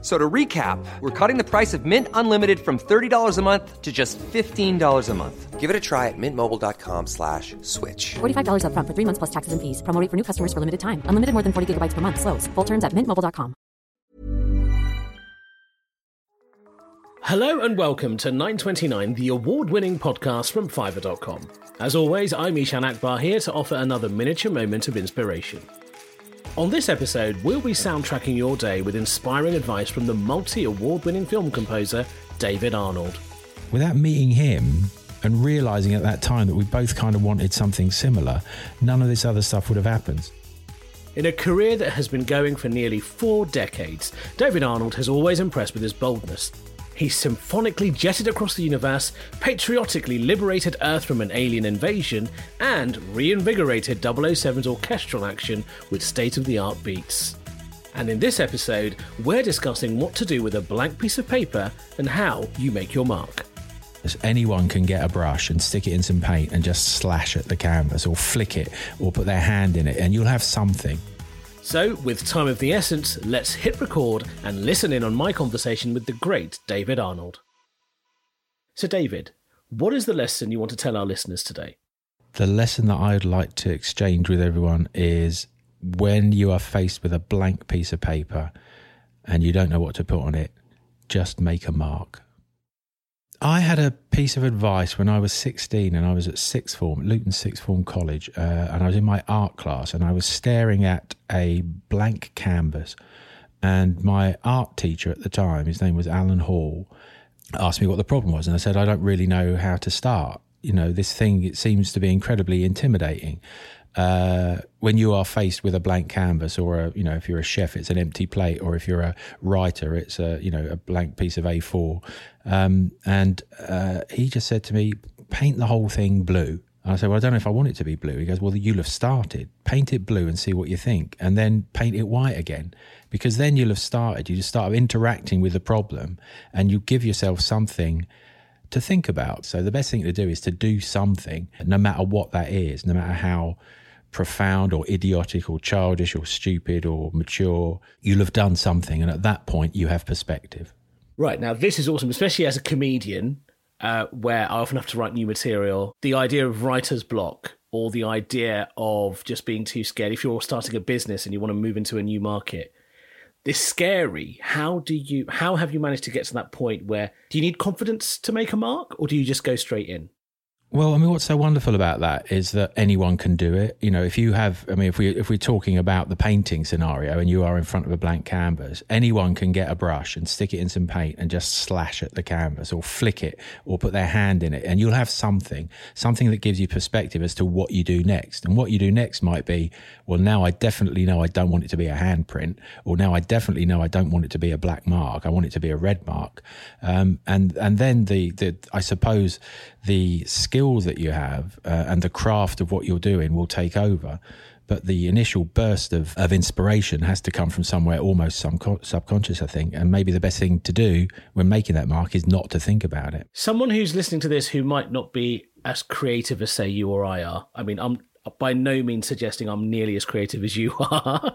F- So to recap, we're cutting the price of Mint Unlimited from $30 a month to just $15 a month. Give it a try at mintmobile.com slash switch. $45 upfront for three months plus taxes and fees. Promo rate for new customers for limited time. Unlimited more than 40 gigabytes per month. Slows. Full terms at mintmobile.com. Hello and welcome to 929, the award winning podcast from Fiverr.com. As always, I'm Eshaan Akbar here to offer another miniature moment of inspiration. On this episode, we'll be soundtracking your day with inspiring advice from the multi award winning film composer David Arnold. without meeting him and realizing at that time that we both kind of wanted something similar, none of this other stuff would have happened. In a career that has been going for nearly four decades, David Arnold has always impressed with his boldness. He symphonically jetted across the universe, patriotically liberated Earth from an alien invasion, and reinvigorated 007's orchestral action with state of the art beats. And in this episode, we're discussing what to do with a blank piece of paper and how you make your mark. As anyone can get a brush and stick it in some paint and just slash at the canvas or flick it or put their hand in it, and you'll have something. So, with time of the essence, let's hit record and listen in on my conversation with the great David Arnold. So, David, what is the lesson you want to tell our listeners today? The lesson that I'd like to exchange with everyone is when you are faced with a blank piece of paper and you don't know what to put on it, just make a mark. I had a piece of advice when I was 16 and I was at sixth form, Luton Sixth Form College, uh, and I was in my art class and I was staring at a blank canvas. And my art teacher at the time, his name was Alan Hall, asked me what the problem was. And I said, I don't really know how to start. You know, this thing, it seems to be incredibly intimidating. Uh, when you are faced with a blank canvas, or a, you know, if you're a chef, it's an empty plate, or if you're a writer, it's a you know a blank piece of A4. Um, and uh, he just said to me, "Paint the whole thing blue." And I said, "Well, I don't know if I want it to be blue." He goes, "Well, you'll have started. Paint it blue and see what you think, and then paint it white again, because then you'll have started. You just start interacting with the problem, and you give yourself something." to think about. So the best thing to do is to do something, no matter what that is, no matter how profound or idiotic or childish or stupid or mature, you'll have done something. And at that point, you have perspective. Right, now this is awesome, especially as a comedian, uh, where I often have to write new material. The idea of writer's block or the idea of just being too scared, if you're starting a business and you want to move into a new market, it's scary. How do you how have you managed to get to that point where do you need confidence to make a mark or do you just go straight in? Well, I mean, what's so wonderful about that is that anyone can do it. You know, if you have, I mean, if we if we're talking about the painting scenario and you are in front of a blank canvas, anyone can get a brush and stick it in some paint and just slash at the canvas or flick it or put their hand in it, and you'll have something, something that gives you perspective as to what you do next. And what you do next might be, well, now I definitely know I don't want it to be a handprint, or now I definitely know I don't want it to be a black mark. I want it to be a red mark. Um, and and then the the I suppose the skills that you have uh, and the craft of what you're doing will take over. But the initial burst of, of inspiration has to come from somewhere almost some subconscious, I think. And maybe the best thing to do when making that mark is not to think about it. Someone who's listening to this who might not be as creative as, say, you or I are. I mean, I'm by no means suggesting I'm nearly as creative as you are.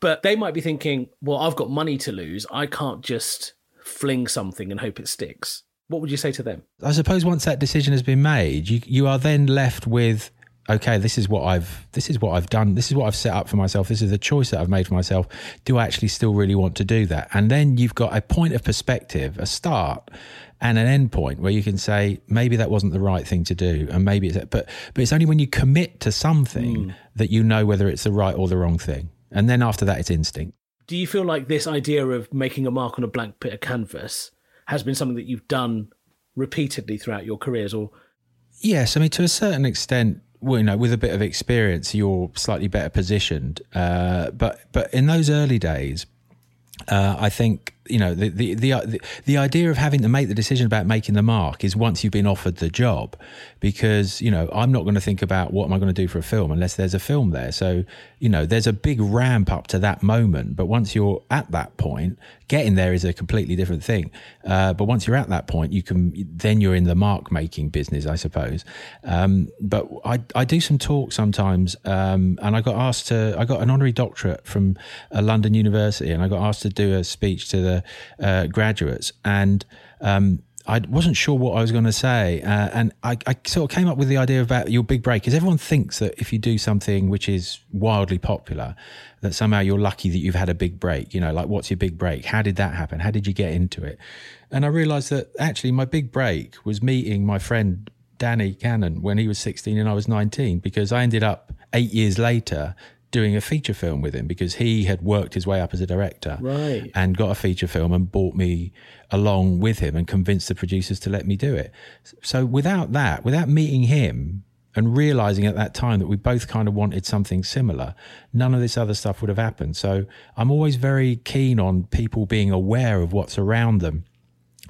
but they might be thinking, well, I've got money to lose. I can't just fling something and hope it sticks. What would you say to them? I suppose once that decision has been made, you you are then left with okay, this is what I've this is what I've done. This is what I've set up for myself. This is the choice that I've made for myself. Do I actually still really want to do that? And then you've got a point of perspective, a start and an end point where you can say maybe that wasn't the right thing to do and maybe it's but but it's only when you commit to something mm. that you know whether it's the right or the wrong thing. And then after that it's instinct. Do you feel like this idea of making a mark on a blank bit of canvas has been something that you've done repeatedly throughout your careers or? Yes i mean to a certain extent well, you know with a bit of experience you're slightly better positioned. Uh, but but in those early days uh, i think you know the, the the the idea of having to make the decision about making the mark is once you've been offered the job. Because you know I'm not going to think about what am I going to do for a film unless there's a film there. So you know there's a big ramp up to that moment. But once you're at that point getting there is a completely different thing. Uh, but once you're at that point you can then you're in the mark making business I suppose. Um, but I, I do some talk sometimes um, and I got asked to I got an honorary doctorate from a London university and I got asked to do a speech to the uh, graduates, and um, I wasn't sure what I was going to say, uh, and I, I, sort of came up with the idea about your big break, because everyone thinks that if you do something which is wildly popular, that somehow you're lucky that you've had a big break. You know, like what's your big break? How did that happen? How did you get into it? And I realised that actually my big break was meeting my friend Danny Cannon when he was 16 and I was 19, because I ended up eight years later doing a feature film with him because he had worked his way up as a director Right. and got a feature film and brought me along with him and convinced the producers to let me do it. So without that, without meeting him and realizing at that time that we both kind of wanted something similar, none of this other stuff would have happened. So I'm always very keen on people being aware of what's around them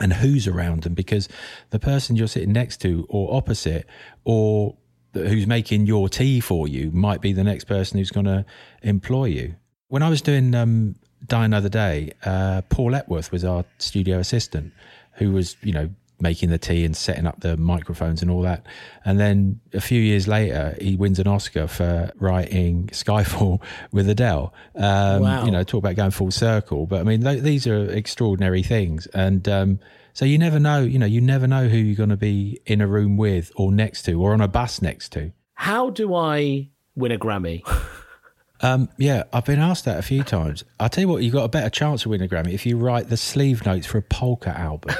and who's around them because the person you're sitting next to or opposite or who's making your tea for you might be the next person who's going to employ you. When I was doing um, Die Another Day, uh, Paul Epworth was our studio assistant who was, you know, making the tea and setting up the microphones and all that. And then a few years later, he wins an Oscar for writing Skyfall with Adele. Um, Wow. You know, talk about going full circle. But I mean, th- these are extraordinary things. And um, so you never know, you know, you never know who you're going to be in a room with or next to or on a bus next to. How do I win a Grammy? Um, yeah, I've been asked that a few times. I'll tell you what, you've got a better chance of winning a Grammy if you write the sleeve notes for a polka album.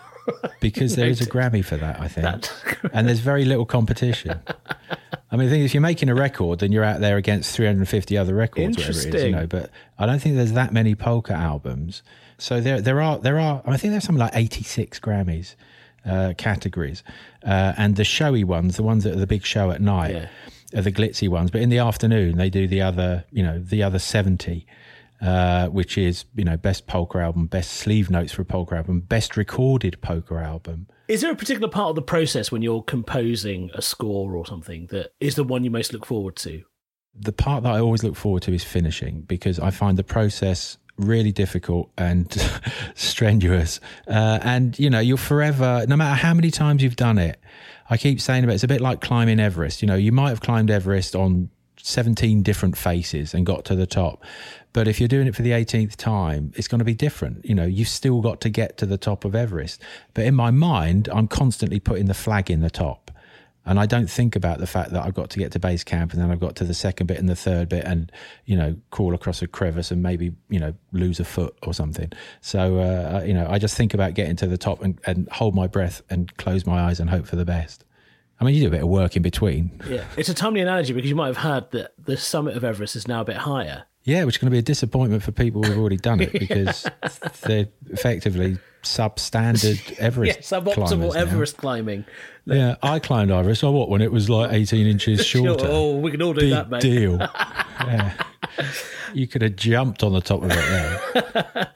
because there is a Grammy for that, I think. and there's very little competition. I mean, the thing is, if you're making a record, then you're out there against 350 other records, whatever it is, you Interesting. know. But I don't think there's that many polka albums. So there, there are, there are. I think there's something like 86 Grammys uh, categories, uh, and the showy ones, the ones that are the big show at night, Yeah. are the glitzy ones. But in the afternoon, they do the other, you know, the other 70. Uh, which is you know best polka album, best sleeve notes for a polka album, best recorded polka album. Is there a particular part of the process when you're composing a score or something that is the one you most look forward to? the part that I always look forward to is finishing because I find the process really difficult and strenuous. Uh, and you know, you're forever, no matter how many times you've done it. I keep saying about it's a bit like climbing Everest. You know, you might have climbed Everest on 17 different faces and got to the top. But if you're doing it for the 18th time, it's going to be different. You know, you've still got to get to the top of Everest. But in my mind, I'm constantly putting the flag in the top. And I don't think about the fact that I've got to get to base camp and then I've got to the second bit and the third bit and, you know, crawl across a crevice and maybe, you know, lose a foot or something. So, uh, you know, I just think about getting to the top and, and hold my breath and close my eyes and hope for the best. I mean, you do a bit of work in between. Yeah, it's a timely analogy because you might have heard that the summit of Everest is now a bit higher. Yeah, which is going to be a disappointment for people who've already done it because they're effectively substandard Everest Yeah, suboptimal climbers now. Everest climbing. Yeah, I climbed Everest. So what? When it was like 18 inches shorter. Oh, we can all do Big that, mate. deal. yeah. You could have jumped on the top of it there.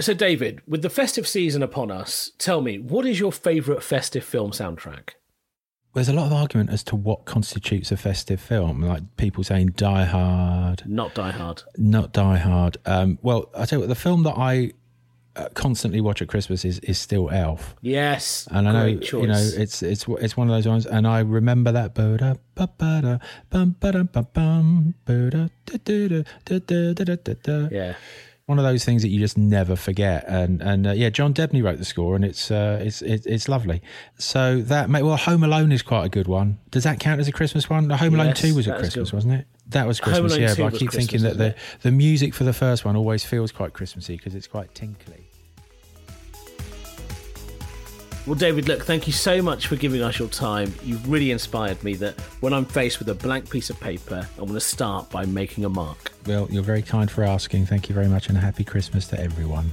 So, David, with the festive season upon us, tell me, what is your favourite festive film soundtrack? There's a lot of argument as to what constitutes a festive film. Like people saying Die Hard, Not Die Hard. not Die Hard. Um, well, I tell you what, the film that I uh, constantly watch at Christmas is, is still Elf. Yes, And I know, choice. you know, it's it's it's one of those ones, and I remember that. yeah. One of those things that you just never forget, and and uh, yeah, John Debney wrote the score, and it's uh, it's it's it's lovely. So that ma- well, Home Alone is quite a good one. Does that count as a Christmas one? Home Alone Yes, Two was a Christmas, good. wasn't it? That was Christmas, yeah. But I keep thinking that the the music for the first one always feels quite Christmassy because it's quite tinkly. Well, David, look, thank you so much for giving us your time. You've really inspired me that when I'm faced with a blank piece of paper, I want to start by making a mark. Well, you're very kind for asking. Thank you very much, and a happy Christmas to everyone.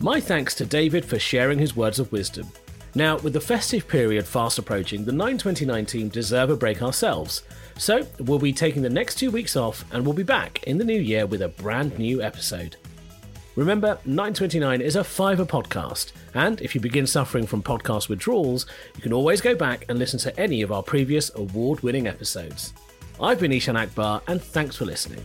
My thanks to David for sharing his words of wisdom. Now, with the festive period fast approaching, the 929 team deserve a break ourselves. So, we'll be taking the next two weeks off and we'll be back in the new year with a brand new episode. Remember, 929 is a Fiverr podcast, and if you begin suffering from podcast withdrawals, you can always go back and listen to any of our previous award winning episodes. I've been Eshaan Akbar, and thanks for listening.